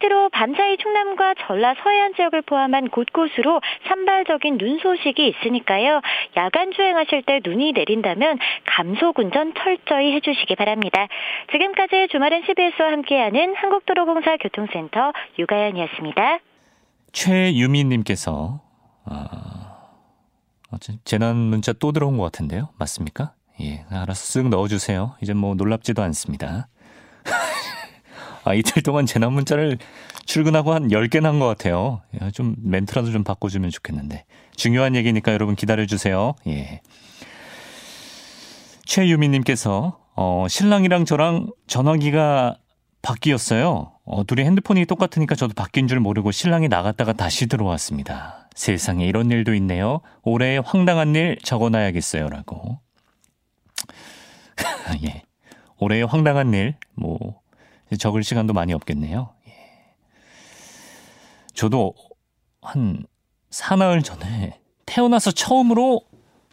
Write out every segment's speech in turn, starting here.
끝으로 밤사이 충남과 전라 서해안 지역을 포함한 곳곳으로 산발적인 눈 소식이 있으니까요. 야간 주행하실 때 눈이 내린다면 감속 운전 철저히 해주시기 바랍니다. 지금까지 주말엔 CBS와 함께하는 한국도로공사 교통센터 유가연이었습니다. 최유미님께서 어, 재난 문자 또 들어온 것 같은데요. 맞습니까? 예, 알아서 쓱 넣어주세요. 이제 뭐 놀랍지도 않습니다. 아, 이틀 동안 재난 문자를 출근하고 한 10개나 한 것 같아요. 좀 멘트라도 좀 바꿔주면 좋겠는데. 중요한 얘기니까 여러분 기다려주세요. 예. 최유미님께서, 어, 신랑이랑 저랑 전화기가 바뀌었어요. 어, 둘이 핸드폰이 똑같으니까 저도 바뀐 줄 모르고 신랑이 나갔다가 다시 들어왔습니다. 세상에 이런 일도 있네요. 올해의 황당한 일 적어놔야겠어요. 라고. 예. 올해의 황당한 일, 뭐, 적을 시간도 많이 없겠네요. 예. 저도 한 사나흘 전에 태어나서 처음으로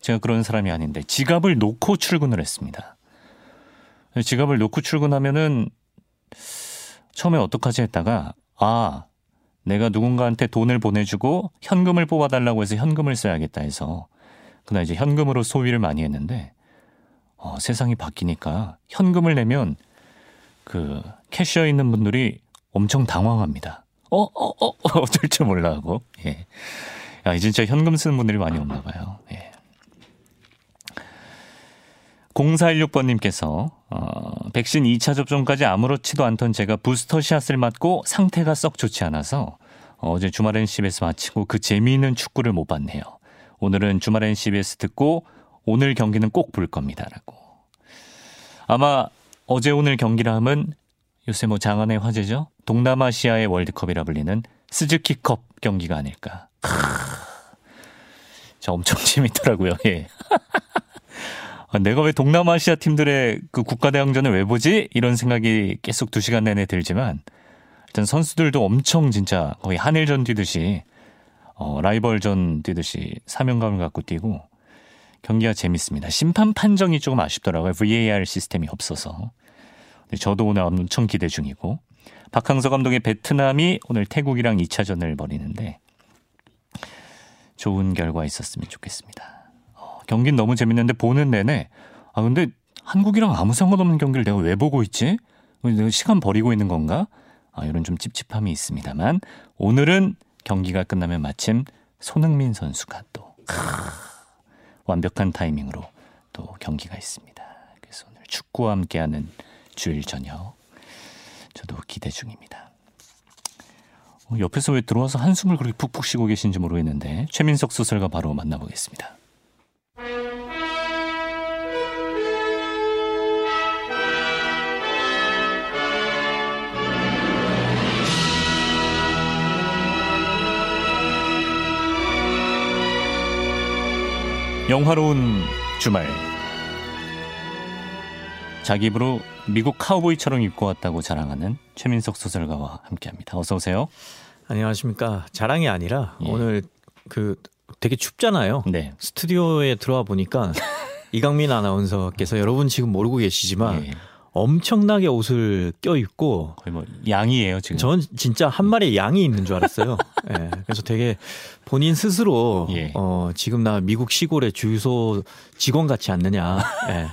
제가 그런 사람이 아닌데 지갑을 놓고 출근을 했습니다. 지갑을 놓고 출근하면은 처음에 어떡하지 했다가 아 내가 누군가한테 돈을 보내주고 현금을 뽑아달라고 해서 현금을 써야겠다 해서 그날 이제 현금으로 소비를 많이 했는데 어, 세상이 바뀌니까 현금을 내면 그 캐셔에 있는 분들이 엄청 당황합니다. 어, 어, 어, 어 어쩔 줄 몰라 하고. 예. 야, 진짜 현금 쓰는 분들이 많이 없나 봐요. 예. 0416번님께서, 어, 백신 2차 접종까지 아무렇지도 않던 제가 부스터샷을 맞고 상태가 썩 좋지 않아서 어제 주말엔 CBS 마치고 그 재미있는 축구를 못 봤네요. 오늘은 주말엔 CBS 듣고 오늘 경기는 꼭 볼 겁니다. 라고. 아마 어제 오늘 경기라 함은 요새 뭐 장안의 화제죠. 동남아시아의 월드컵이라 불리는 스즈키컵 경기가 아닐까. 저 엄청 재밌더라고요. 예. 아, 내가 왜 동남아시아 팀들의 그 국가대항전을 왜 보지? 이런 생각이 계속 두 시간 내내 들지만 일단 선수들도 엄청 진짜 거의 한일전 뛰듯이 어, 라이벌전 뛰듯이 사명감을 갖고 뛰고 경기가 재밌습니다. 심판 판정이 조금 아쉽더라고요. VAR 시스템이 없어서. 저도 오늘 엄청 기대 중이고 박항서 감독의 베트남이 오늘 태국이랑 2차전을 벌이는데 좋은 결과 있었으면 좋겠습니다. 어, 경기는 너무 재밌는데 보는 내내 아 근데 한국이랑 아무 상관없는 경기를 내가 왜 보고 있지? 시간 버리고 있는 건가? 아, 이런 좀 찝찝함이 있습니다만 오늘은 경기가 끝나면 마침 손흥민 선수가 또 크, 완벽한 타이밍으로 또 경기가 있습니다. 그래서 오늘 축구와 함께하는 주일 저녁 저도 기대 중입니다. 어, 옆에서 왜 들어와서 한숨을 그렇게 푹푹 쉬고 계신지 모르겠는데 최민석 소설가 바로 만나보겠습니다. 영화로운 주말 자기 입으로 미국 카우보이처럼 입고 왔다고 자랑하는 최민석 소설가와 함께합니다. 어서 오세요. 안녕하십니까. 자랑이 아니라 예. 오늘 그 되게 춥잖아요. 네. 스튜디오에 들어와 보니까 이강민 아나운서께서 여러분 지금 모르고 계시지만 예. 엄청나게 옷을 껴입고 거의 뭐 양이에요 지금. 전 진짜 한 마리 양이 있는 줄 알았어요. 예. 그래서 되게 본인 스스로 예. 어 지금 나 미국 시골의 주유소 직원 같지 않느냐. 예.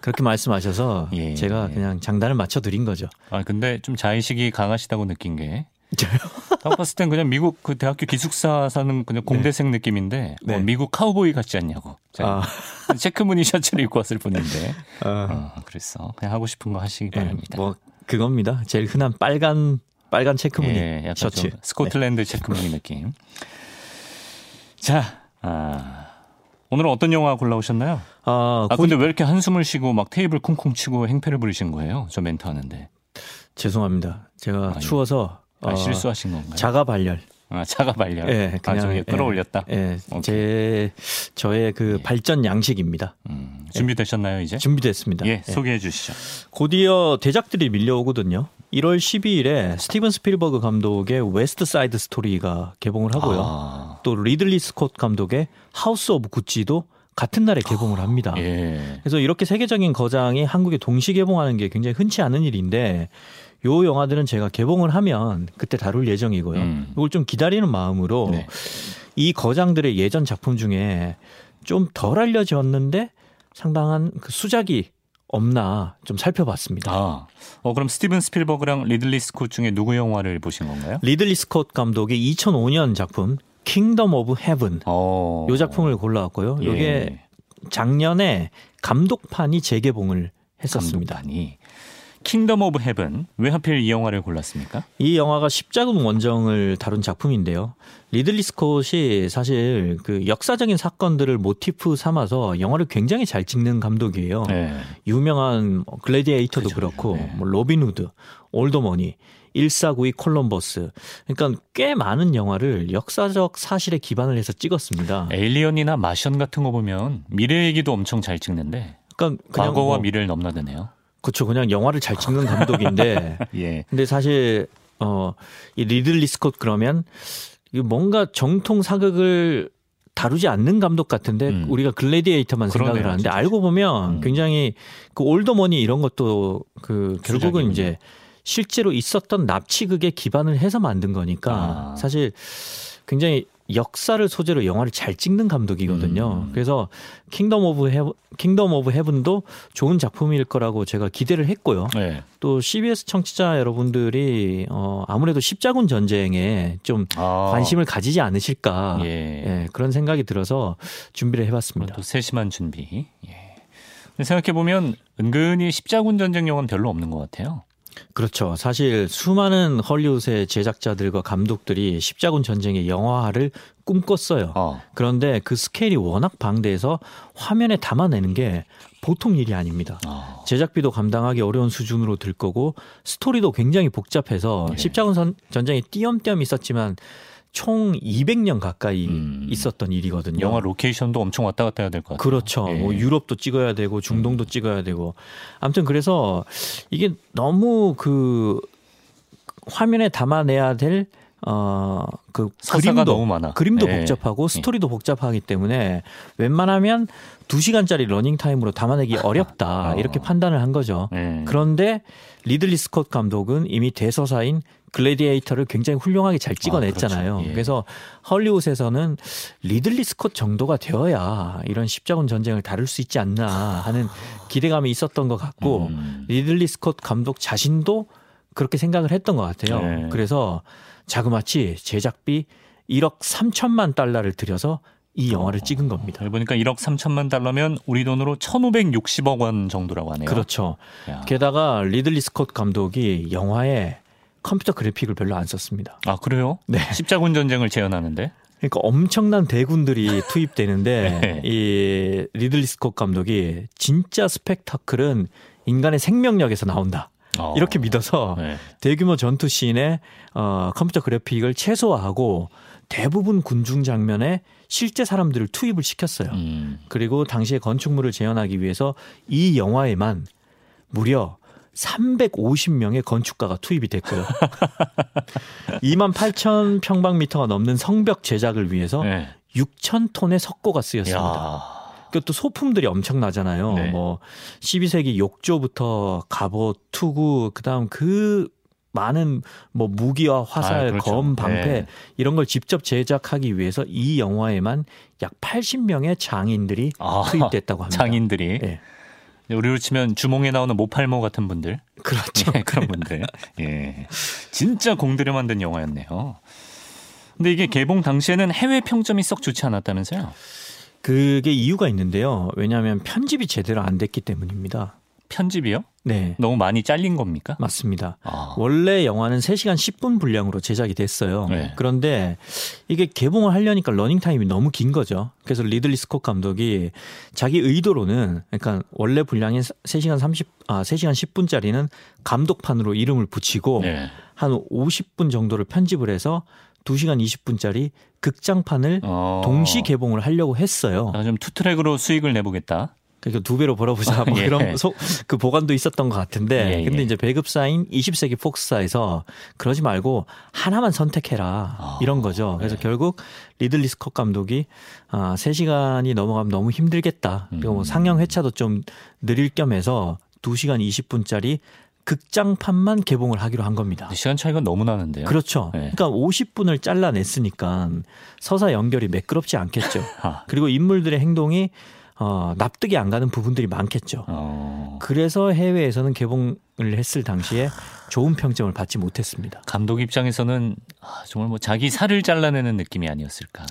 그렇게 말씀하셔서 예. 제가 그냥 장단을 맞춰 드린 거죠. 아 근데 좀 자의식이 강하시다고 느낀 게딱 봤을 땐 그냥 미국 그 대학교 기숙사 사는 그냥 공대생 네. 느낌인데 뭐 네. 어, 미국 카우보이 같지 않냐고. 아. 체크무늬 셔츠를 입고 왔을 뿐인데. 아. 어, 그랬어. 그냥 하고 싶은 거 하시기 네, 바랍니다. 뭐 그겁니다. 제일 흔한 빨간 빨간 체크무늬 예, 셔츠. 스코틀랜드 네. 체크무늬 느낌. 자, 아. 오늘은 어떤 영화 골라오셨나요? 아, 아 근데 왜 이렇게 한숨을 쉬고 막 테이블 쿵쿵 치고 행패를 부리신 거예요? 저 멘트 하는데. 죄송합니다. 제가 아, 추워서 아, 어, 실수하신 건가요? 자가 발열. 아, 자가 발열. 예, 그냥 예, 끌어올렸다. 예, 예 제 저의 그 예. 발전 양식입니다. 음, 준비되셨나요 이제? 준비됐습니다. 예, 예. 소개해 주시죠. 곧이어 대작들이 밀려오거든요. 1월 12일에 스티븐 스필버그 감독의 West Side Story가 개봉을 하고요. 아. 또 리들리 스콧 감독의 House of Gucci도 같은 날에 개봉을 합니다. 예. 그래서 이렇게 세계적인 거장이 한국에 동시 개봉하는 게 굉장히 흔치 않은 일인데 요 영화들은 제가 개봉을 하면 그때 다룰 예정이고요. 음. 이걸 좀 기다리는 마음으로 네. 이 거장들의 예전 작품 중에 좀 덜 알려졌는데 상당한 그 수작이 없나 좀 살펴봤습니다. 아, 어 그럼 스티븐 스필버그랑 리들리 스콧 중에 누구 영화를 보신 건가요? 리들리 스콧 감독의 2005년 작품 Kingdom of Heaven. 어. 요 작품을 골라왔고요. 요게 예. 작년에 감독판이 재개봉을 했었습니다. 감독판이. Kingdom of Heaven 왜 하필 이 영화를 골랐습니까? 이 영화가 십자군 원정을 다룬 작품인데요. 리들리 스콧이 사실 그 역사적인 사건들을 모티프 삼아서 영화를 굉장히 잘 찍는 감독이에요. 네. 유명한 뭐 Gladiator도 그렇죠. 그렇고 네. 뭐 로빈 후드, All the Money 1492 콜럼버스. 그러니까 꽤 많은 영화를 역사적 사실에 기반을 해서 찍었습니다. Alien이나 Martian 같은 거 보면 미래 얘기도 엄청 잘 찍는데 그러니까 과거와 뭐, 미래를 넘나드네요. 그렇죠. 그냥 영화를 잘 찍는 감독인데. 예. 근데 사실 어이 리들리 스콧 그러면 뭔가 정통 사극을 다루지 않는 감독 같은데 음. 우리가 글래디에이터만 생각을 그러네요, 하는데 진짜. 알고 보면 음. 굉장히 그 올 더 머니 이런 것도 그 결국은 이제 실제로 있었던 납치극에 기반을 해서 만든 거니까 아. 사실 굉장히 역사를 소재로 영화를 잘 찍는 감독이거든요. 음. 그래서 킹덤 오브 헤 킹덤 오브 헤븐도 좋은 작품일 거라고 제가 기대를 했고요. 네. 또 CBS 청취자 여러분들이 어 아무래도 십자군 전쟁에 좀 아. 관심을 가지지 않으실까 예. 예, 그런 생각이 들어서 준비를 해봤습니다. 또 세심한 준비. 예. 생각해 보면 은근히 십자군 전쟁 영화는 별로 없는 것 같아요. 그렇죠. 사실 수많은 헐리우드의 제작자들과 감독들이 십자군 전쟁의 영화화를 꿈꿨어요. 어. 그런데 그 스케일이 워낙 방대해서 화면에 담아내는 게 보통 일이 아닙니다. 어. 제작비도 감당하기 어려운 수준으로 들 거고 스토리도 굉장히 복잡해서 예. 십자군 전쟁에 띄엄띄엄 있었지만 총 200년 가까이 음. 있었던 일이거든요. 영화 로케이션도 엄청 왔다 갔다 해야 될 것 같아요. 그렇죠. 예. 뭐 유럽도 찍어야 되고 중동도 음. 찍어야 되고. 아무튼 그래서 이게 너무 그 화면에 담아내야 될 어, 그 그림도 너무 많아. 그림도 네. 복잡하고 예. 스토리도 네. 복잡하기 때문에 웬만하면 2시간짜리 러닝 타임으로 담아내기 어렵다. 어. 이렇게 판단을 한 거죠. 네. 그런데 리들리 스콧 감독은 이미 대서사인 글래디에이터를 굉장히 훌륭하게 잘 찍어냈잖아요. 아, 그렇죠. 예. 그래서 헐리우드에서는 리들리 스콧 정도가 되어야 이런 십자군 전쟁을 다룰 수 있지 않나 하는 기대감이 있었던 것 같고 음. 리들리 스콧 감독 자신도 그렇게 생각을 했던 것 같아요. 네. 그래서 자그마치 제작비 1억 3천만 달러를 들여서 이 영화를 어, 찍은 겁니다. 보니까 1억 3천만 달러면 우리 돈으로 1,560억 원 정도라고 하네요. 그렇죠. 야. 게다가 리들리 스콧 감독이 영화에 컴퓨터 그래픽을 별로 안 썼습니다. 아 그래요? 네. 십자군 전쟁을 재현하는데. 그러니까 엄청난 대군들이 투입되는데 네. 이 리들리 스콧 감독이 진짜 스펙타클은 인간의 생명력에서 나온다. 어. 이렇게 믿어서 네. 대규모 전투 씬에 어, 컴퓨터 그래픽을 최소화하고 대부분 군중 장면에 실제 사람들을 투입을 시켰어요. 음. 그리고 당시에 건축물을 재현하기 위해서 이 영화에만 무려 350명의 건축가가 투입이 됐고요. 2만 8천 평방미터가 넘는 성벽 제작을 위해서 네. 6천 톤의 석고가 쓰였습니다. 그또 소품들이 엄청나잖아요. 네. 뭐 12세기 욕조부터 갑옷, 투구, 그다음 그 많은 뭐 무기와 화살, 아, 그렇죠. 검, 방패 네. 이런 걸 직접 제작하기 위해서 이 영화에만 약 80명의 장인들이 아, 투입됐다고 합니다. 장인들이. 네. 우리로 치면 주몽에 나오는 모팔모 같은 분들. 그렇죠. 예, 그런 분들. 예. 진짜 공들여 만든 영화였네요. 근데 이게 개봉 당시에는 해외 평점이 썩 좋지 않았다면서요? 그게 이유가 있는데요. 왜냐하면 편집이 제대로 안 됐기 때문입니다. 편집이요? 네. 너무 많이 잘린 겁니까? 맞습니다. 아. 원래 영화는 3시간 10분 분량으로 제작이 됐어요. 네. 그런데 이게 개봉을 하려니까 러닝 타임이 너무 긴 거죠. 그래서 리들리 스콧 감독이 자기 의도로는 그러니까 원래 분량인 3시간 30 아, 3시간 10분짜리는 감독판으로 이름을 붙이고 네. 한 50분 정도를 편집을 해서 2시간 20분짜리 극장판을 어. 동시 개봉을 하려고 했어요. 아, 좀 투트랙으로 수익을 내보겠다. 그러니까 두 배로 벌어보자 뭐 예. 그런 소, 그 복안도 있었던 것 같은데 예, 예. 근데 이제 배급사인 20세기 폭스사에서 그러지 말고 하나만 선택해라 아, 이런 거죠. 그래서 네. 결국 리들리 스컷 감독이 아 3시간이 넘어가면 너무 힘들겠다. 그리고 뭐 음. 상영 회차도 좀 느릴 겸 해서 2시간 20분짜리 극장판만 개봉을 하기로 한 겁니다. 시간 차이가 너무 나는데요. 그렇죠. 네. 그러니까 50분을 잘라냈으니까 서사 연결이 매끄럽지 않겠죠. 아. 그리고 인물들의 행동이 어, 납득이 안 가는 부분들이 많겠죠. 어. 그래서 해외에서는 개봉을 했을 당시에 좋은 평점을 받지 못했습니다. 감독 입장에서는 아, 정말 뭐 자기 살을 잘라내는 느낌이 아니었을까.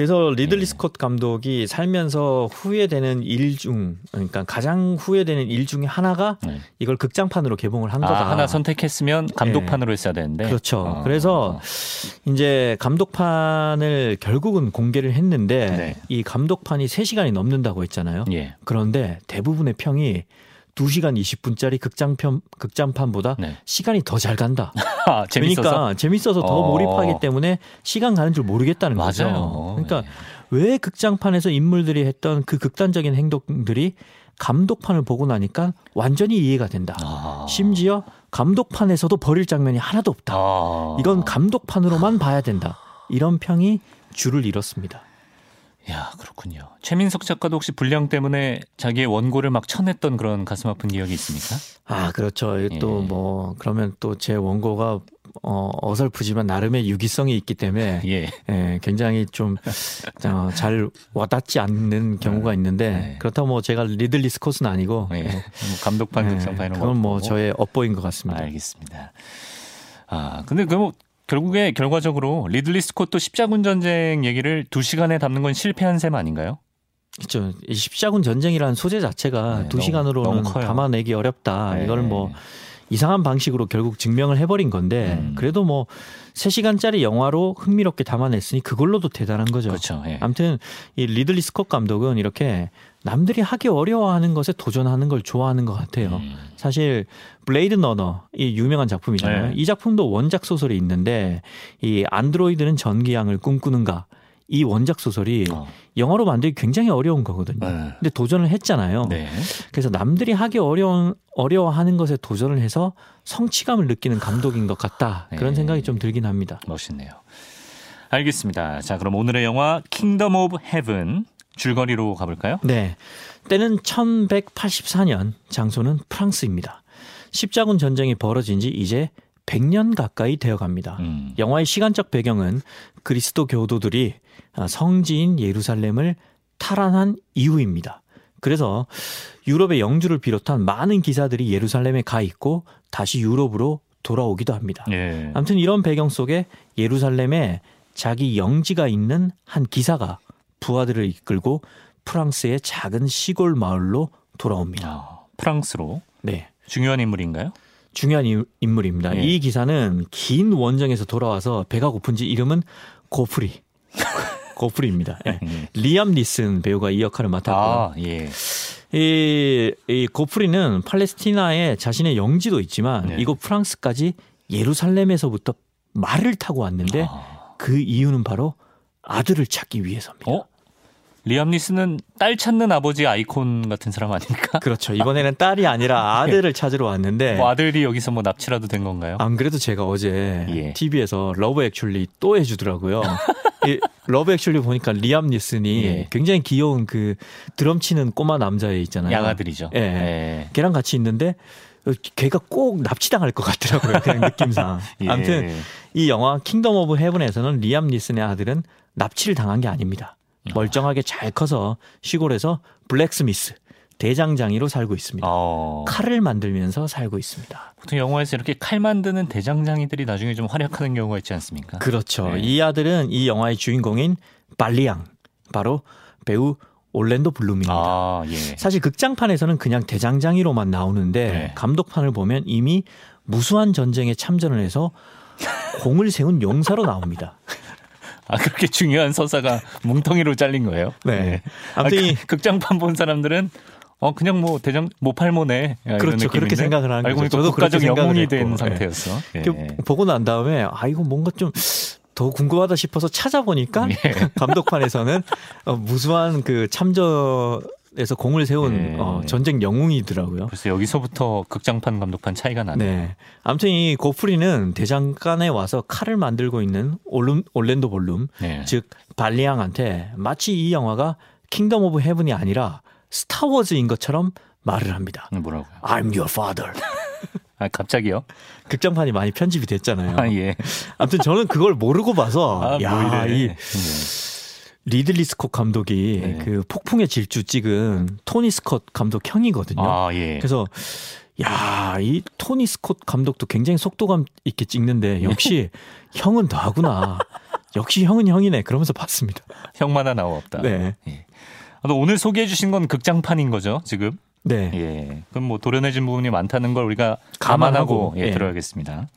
그래서 리들리 네. 스콧 감독이 살면서 후회되는 일 중, 그러니까 가장 후회되는 일 중에 하나가 네. 이걸 극장판으로 개봉을 한 아, 거다. 하나 선택했으면 감독판으로 네. 했어야 되는데. 그렇죠. 어. 그래서 이제 감독판을 결국은 공개를 했는데 네. 이 감독판이 3시간이 넘는다고 했잖아요. 예. 그런데 대부분의 평이 2시간 20분짜리 극장편 극장판보다 네. 시간이 더 잘 간다. 아, 재밌어서? 그러니까 재밌어서 더 어. 몰입하기 때문에 시간 가는 줄 모르겠다는 맞아요. 거죠. 그러니까 네. 왜 극장판에서 인물들이 했던 그 극단적인 행동들이 감독판을 보고 나니까 완전히 이해가 된다. 아. 심지어 감독판에서도 버릴 장면이 하나도 없다. 아. 이건 감독판으로만 봐야 된다. 이런 평이 줄을 잃었습니다. 야, 그렇군요. 최민석 작가도 혹시 분량 때문에 자기의 원고를 막 쳐냈던 그런 가슴 아픈 기억이 있습니까? 아, 그렇죠. 예. 또 뭐 그러면 또 제 원고가 어, 어설프지만 나름의 유기성이 있기 때문에 예. 예 굉장히 좀 잘 어, 와닿지 않는 경우가 있는데 네. 그렇다고 뭐 제가 리들리 스콧은 아니고 예. 뭐 감독판 극장판 이런 그건 뭐 저의 업보인 것 같습니다. 알겠습니다. 아 근데 그 뭐 결국에 결과적으로 리들리 스콧도 십자군 전쟁 얘기를 두 시간에 담는 건 실패한 셈 아닌가요? 그렇죠. 십자군 전쟁이라는 소재 자체가 네, 두 시간으로는 담아내기 어렵다. 네. 이거는 뭐 이상한 방식으로 결국 증명을 해버린 건데 음. 그래도 뭐 3시간짜리 영화로 흥미롭게 담아냈으니 그걸로도 대단한 거죠. 그렇죠. 예. 아무튼 이 리들리 스콧 감독은 이렇게 남들이 하기 어려워하는 것에 도전하는 걸 좋아하는 것 같아요. 음. 사실 블레이드 러너 이 유명한 작품이잖아요. 네. 이 작품도 원작 소설이 있는데 이 안드로이드는 전기양을 꿈꾸는가 이 원작 소설이 어. 영화로 만들기 굉장히 어려운 거거든요. 네. 근데 도전을 했잖아요. 네. 그래서 남들이 하기 어려운 어려워하는 것에 도전을 해서 성취감을 느끼는 감독인 것 같다. 그런 네. 생각이 좀 들긴 합니다. 멋있네요. 알겠습니다. 자, 그럼 오늘의 영화 킹덤 오브 헤븐 줄거리로 가볼까요? 네. 때는 1184년, 장소는 프랑스입니다. 십자군 전쟁이 벌어진 지 이제 100년 가까이 되어 갑니다. 음. 영화의 시간적 배경은 그리스도 교도들이 성지인 예루살렘을 탈환한 이후입니다. 그래서 유럽의 영주를 비롯한 많은 기사들이 예루살렘에 가 있고 다시 유럽으로 돌아오기도 합니다. 예. 아무튼 이런 배경 속에 예루살렘에 자기 영지가 있는 한 기사가 부하들을 이끌고 프랑스의 작은 시골 마을로 돌아옵니다. 아, 프랑스로? 네. 중요한 인물인가요? 중요한 인물입니다. 네. 이 기사는 긴 원정에서 돌아와서 배가 고픈지 이름은 고프리. 고프리입니다. 네. 네. 리암 니슨 배우가 이 역할을 맡았고요. 아, 예. 이, 이 고프리는 팔레스티나에 자신의 영지도 있지만 네. 이곳 프랑스까지 예루살렘에서부터 말을 타고 왔는데 아. 그 이유는 바로 아들을 찾기 위해서입니다. 어? 리암 니슨은 딸 찾는 아버지 아이콘 같은 사람 아닙니까? 그렇죠. 이번에는 딸이 아니라 아들을 찾으러 왔는데 뭐 아들이 여기서 뭐 납치라도 된 건가요? 안 그래도 제가 어제 예. TV에서 러브 액츄얼리 또 해주더라고요. 이 러브 액츄얼리 보니까 리암 니슨이 예. 굉장히 귀여운 그 드럼 치는 꼬마 남자애 있잖아요. 양아들이죠. 예. 예. 걔랑 같이 있는데 걔가 꼭 납치당할 것 같더라고요. 그냥 느낌상. 예. 아무튼 이 영화 킹덤 오브 헤븐에서는 리암 니슨의 아들은 납치를 당한 게 아닙니다. 멀쩡하게 잘 커서 시골에서 blacksmith 대장장이로 살고 있습니다. 어. 칼을 만들면서 살고 있습니다. 보통 영화에서 이렇게 칼 만드는 대장장이들이 나중에 좀 활약하는 경우가 있지 않습니까? 그렇죠. 네. 이 아들은 이 영화의 주인공인 발리앙 바로 배우 올랜도 블룸입니다. 아, 예. 사실 극장판에서는 그냥 대장장이로만 나오는데 네. 감독판을 보면 이미 무수한 전쟁에 참전을 해서 공을 세운 용사로 나옵니다. 아 그렇게 중요한 서사가 뭉텅이로 잘린 거예요? 네. 네. 아무튼 아, 그 극장판 본 사람들은 어 그냥 뭐 대장 모팔모네 그렇죠 그렇게 생각을 하는 알고 보니까 국가적 영웅이 된 상태였어. 네. 네. 보고 난 다음에 아 이거 뭔가 좀 더 궁금하다 싶어서 찾아보니까 예. 감독판에서는 어, 무수한 그 참전 에서 공을 세운 네. 어, 전쟁 영웅이더라고요. 그래서 여기서부터 극장판 감독판 차이가 나네요. 네. 아무튼 이 고프리는 대장간에 와서 칼을 만들고 있는 올름, 올랜도 블룸, 네. 즉 발리앙한테 마치 이 영화가 킹덤 오브 헤븐이 아니라 스타워즈인 것처럼 말을 합니다. 뭐라고? I'm your father. 아, 갑자기요? 극장판이 많이 편집이 됐잖아요. 아, 예. 아무튼 저는 그걸 모르고 봐서 아, 야, 이 네. 리들리 스콧 감독이 네. 그 폭풍의 질주 찍은 토니 스콧 감독 형이거든요. 아, 예. 그래서 야, 이 토니 스콧 감독도 굉장히 속도감 있게 찍는데 역시 형은 더하구나. 역시 형은 형이네. 그러면서 봤습니다. 형만 하나 없다. 네. 예. 아, 오늘 소개해 주신 건 극장판인 거죠, 지금? 네. 예. 그럼 뭐 도려내진 부분이 많다는 걸 우리가 감안하고, 감안하고 예, 예. 들어야겠습니다.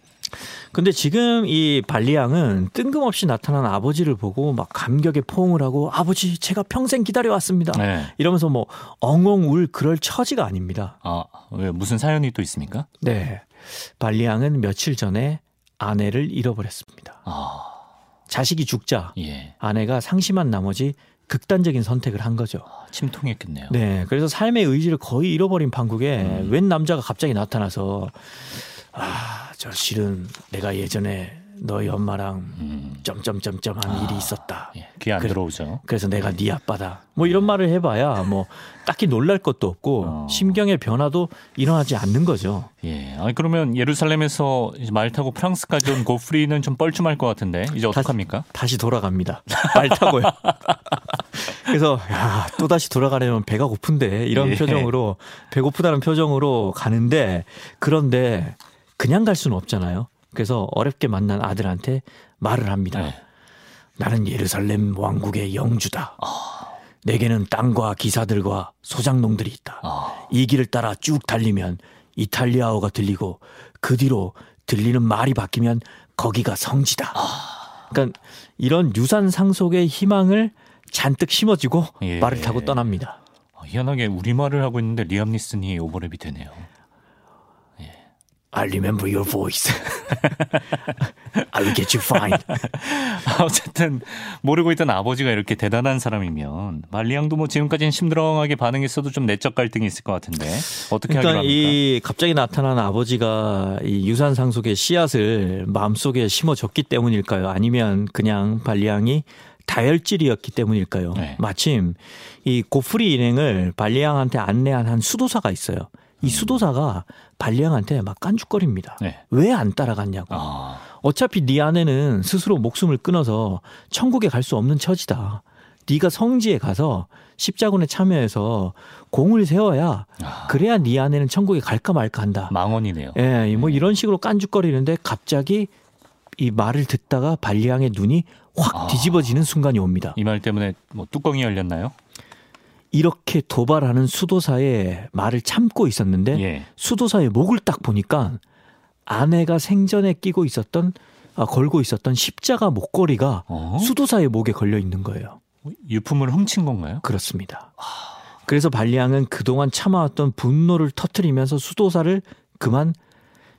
근데 지금 이 발리양은 뜬금없이 나타난 아버지를 보고 막 감격에 포옹을 하고 아버지 제가 평생 기다려왔습니다. 네. 이러면서 뭐 엉엉 울 그럴 처지가 아닙니다. 아, 왜 무슨 사연이 또 있습니까? 네. 발리양은 며칠 전에 아내를 잃어버렸습니다. 아. 자식이 죽자 예. 아내가 상심한 나머지 극단적인 선택을 한 거죠. 아, 침통했겠네요. 네. 그래서 삶의 의지를 거의 잃어버린 판국에 음. 웬 남자가 갑자기 나타나서 아, 저 실은 내가 예전에 너희 엄마랑 음. 점점점점 한 아, 일이 있었다. 예, 귀안 그래, 들어오죠. 그래서 내가 네 아빠다. 뭐 이런 말을 해봐야 뭐 딱히 놀랄 것도 없고 어. 심경의 변화도 일어나지 않는 거죠. 예. 아니 그러면 예루살렘에서 말 타고 프랑스까지 온 고프리는 좀 뻘쭘할 것 같은데 이제 어떡합니까? 다시, 다시 돌아갑니다. 말 타고요. 그래서 야, 또 다시 돌아가려면 배가 고픈데 이런 예. 표정으로 배고프다는 표정으로 가는데 그런데 그냥 갈 수는 없잖아요. 그래서 어렵게 만난 아들한테 말을 합니다. 네. 나는 예루살렘 왕국의 영주다. 아. 내게는 땅과 기사들과 소장농들이 있다. 아. 이 길을 따라 쭉 달리면 이탈리아어가 들리고 그 뒤로 들리는 말이 바뀌면 거기가 성지다. 아. 그러니까 이런 유산 상속의 희망을 잔뜩 심어지고 예. 말을 타고 떠납니다. 아, 희한하게 우리말을 하고 있는데 리암 니슨이 오버랩이 되네요. I remember your voice. I will get you fine. 어쨌든 모르고 있던 아버지가 이렇게 대단한 사람이면 말리양도 뭐 지금까지는 심드렁하게 반응했어도 좀 내적 갈등이 있을 것 같은데 어떻게 그러니까 하기로 합니까? 이 갑자기 나타난 아버지가 이 유산 상속의 씨앗을 마음속에 심어줬기 때문일까요? 아니면 그냥 발리양이 다혈질이었기 때문일까요? 네. 마침 이 고프리 일행을 발리양한테 안내한 한 수도사가 있어요. 이 수도사가 발리앙한테 막 깐죽거립니다. 네. 왜안 따라갔냐고. 아. 어차피 네 아내는 스스로 목숨을 끊어서 천국에 갈 수 없는 처지다. 네가 성지에 가서 십자군에 참여해서 공을 세워야 아. 그래야 네 아내는 천국에 갈까 말까 한다. 망언이네요. 예, 뭐 네. 이런 식으로 깐죽거리는데 갑자기 이 말을 듣다가 발리앙의 눈이 확 아. 뒤집어지는 순간이 옵니다. 이 말 때문에 뭐 뚜껑이 열렸나요? 이렇게 도발하는 수도사의 말을 참고 있었는데 예. 수도사의 목을 딱 보니까 아내가 생전에 끼고 있었던 아, 걸고 있었던 십자가 목걸이가 어? 수도사의 목에 걸려 있는 거예요. 유품을 훔친 건가요? 그렇습니다. 그래서 발리앙은 그동안 참아왔던 분노를 터트리면서 수도사를 그만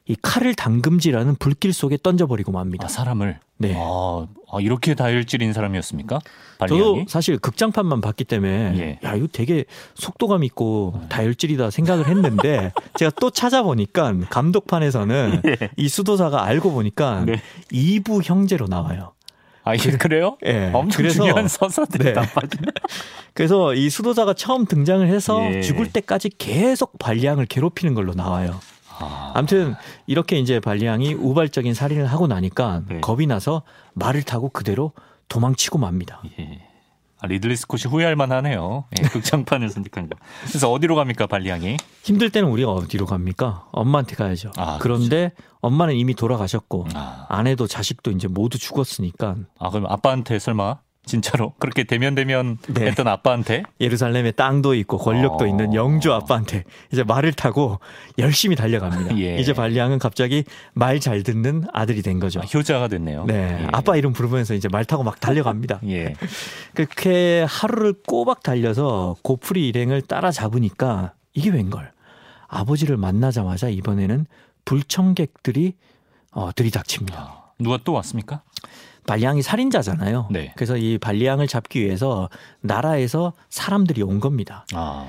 이 칼을 당금지라는 불길 속에 던져버리고 맙니다. 아, 사람을. 네. 아, 아, 이렇게 다혈질인 사람이었습니까? 발리앙이? 저도 사실 극장판만 봤기 때문에 예. 야 이거 되게 속도감 있고 네. 다혈질이다 생각을 했는데 제가 또 찾아보니까 감독판에서는 예. 이 수도사가 알고 보니까 네. 이부 형제로 나와요. 아, 그, 그래요? 예. 네. 엄청 그래서, 중요한 서사들이 네. 그래서 이 수도사가 처음 등장을 해서 예. 죽을 때까지 계속 발리앙을 괴롭히는 걸로 나와요. 아. 아무튼 이렇게 이제 발리앙이 우발적인 살인을 하고 나니까 네. 겁이 나서 말을 타고 그대로 도망치고 맙니다. 예. 아, 리들리 스콧이 후회할 만하네요. 예, 극장판을 선택한 거. 그래서 어디로 갑니까 발리앙이? 힘들 때는 우리가 어디로 갑니까? 엄마한테 가야죠. 아, 그런데 그렇죠. 엄마는 이미 돌아가셨고 아. 아내도 자식도 이제 모두 죽었으니까. 아 그럼 아빠한테 설마 진짜로 그렇게 대면 대면 네. 했던 아빠한테 예루살렘에 땅도 있고 권력도 어... 있는 영주 아빠한테 이제 말을 타고 열심히 달려갑니다. 예. 이제 발리앙은 갑자기 말 잘 듣는 아들이 된 거죠. 아, 효자가 됐네요. 네, 예. 아빠 이름 부르면서 이제 말 타고 막 달려갑니다. 예. 그렇게 하루를 꼬박 달려서 고프리 일행을 따라잡으니까 이게 웬걸? 아버지를 만나자마자 이번에는 불청객들이 어, 들이닥칩니다. 아, 누가 또 왔습니까? 발리앙이 살인자잖아요. 네. 그래서 이 발리앙을 잡기 위해서 나라에서 사람들이 온 겁니다. 아.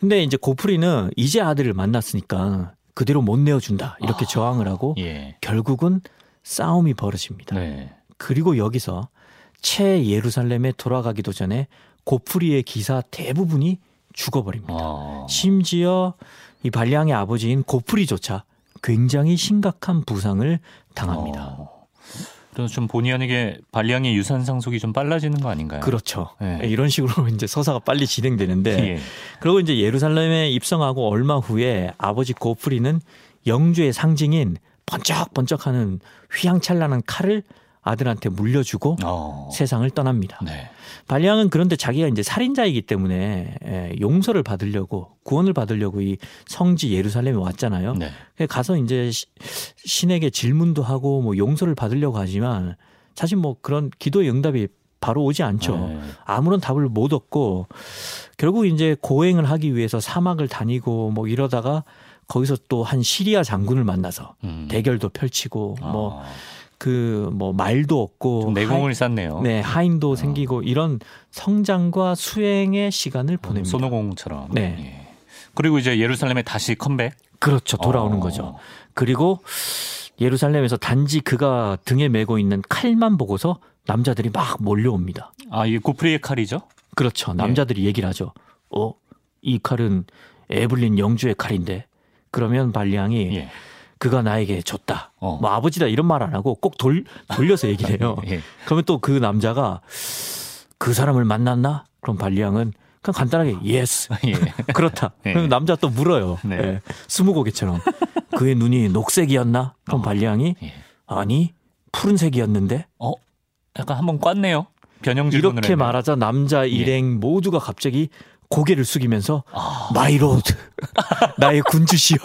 근데 이제 고프리는 이제 아들을 만났으니까 그대로 못 내어준다 이렇게 아. 저항을 하고 예. 결국은 싸움이 벌어집니다. 네. 그리고 여기서 채 예루살렘에 돌아가기도 전에 고프리의 기사 대부분이 죽어버립니다. 아. 심지어 이 발리앙의 아버지인 고프리조차 굉장히 심각한 부상을 당합니다. 어. 그래서 좀 본의 아니게 발리앙의 유산 상속이 좀 빨라지는 거 아닌가요? 그렇죠. 네. 이런 식으로 이제 서사가 빨리 진행되는데 예. 그리고 이제 예루살렘에 입성하고 얼마 후에 아버지 고프리는 영주의 상징인 번쩍번쩍하는 휘황찬란한 칼을 아들한테 물려주고 어. 세상을 떠납니다. 네. 발리앙은 그런데 자기가 이제 살인자이기 때문에 예, 용서를 받으려고 구원을 받으려고 이 성지 예루살렘에 왔잖아요. 네. 가서 이제 신에게 질문도 하고 뭐 용서를 받으려고 하지만 사실 뭐 그런 기도의 응답이 바로 오지 않죠. 네. 아무런 답을 못 얻고 결국 이제 고행을 하기 위해서 사막을 다니고 뭐 이러다가 거기서 또 한 시리아 장군을 만나서 음. 대결도 펼치고 뭐 아. 그 뭐 말도 없고 내공을 쌓네요. 네, 하인도 어. 생기고 이런 성장과 수행의 시간을 음, 보냅니다. 손오공처럼. 네. 예. 그리고 이제 예루살렘에 다시 컴백. 그렇죠. 돌아오는 어. 거죠. 그리고 예루살렘에서 단지 그가 등에 메고 있는 칼만 보고서 남자들이 막 몰려옵니다. 아, 이게 고프리의 칼이죠? 그렇죠. 네. 남자들이 예. 얘기를 하죠. 어, 이 칼은 에블린 영주의 칼인데. 그러면 발리앙이 예. 그가 나에게 줬다. 어. 뭐 아버지다 이런 말 안 하고 꼭 돌, 돌려서 얘기를 해요. 예. 그러면 또 그 남자가 그 사람을 만났나? 그럼 발리앙은 그냥 간단하게 yes. 예. 그렇다. 예. 그럼 남자 또 물어요. 네. 예. 스무고개처럼. 그의 눈이 녹색이었나? 그럼 어. 발리앙이 예. 아니 푸른색이었는데. 어? 약간 한번 꿨네요. 변형 이렇게 했네. 말하자 남자 일행 예. 모두가 갑자기 고개를 숙이면서 아. my lord 나의 군주시여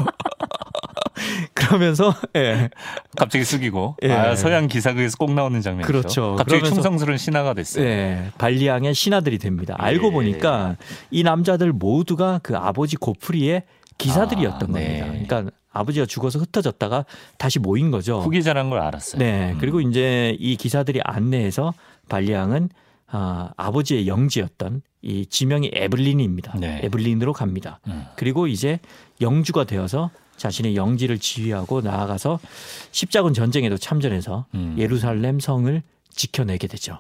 그러면서 예. 갑자기 숙이고 예. 아, 서양 기사극에서 꼭 나오는 장면이죠. 그렇죠. 갑자기 충성스러운 신하가 됐어요. 예. 발리앙의 신하들이 됩니다. 알고 예. 보니까 이 남자들 모두가 그 아버지 고프리의 기사들이었던 아, 네. 겁니다. 그러니까 아버지가 죽어서 흩어졌다가 다시 모인 거죠. 후기자란 걸 알았어요. 네. 음. 그리고 이제 이 기사들이 안내해서 발리앙은 아, 아버지의 영지였던 이 지명이 에블린입니다. 네. 에블린으로 갑니다. 음. 그리고 이제 영주가 되어서 자신의 영지를 지휘하고 나아가서 십자군 전쟁에도 참전해서 음. 예루살렘 성을 지켜내게 되죠.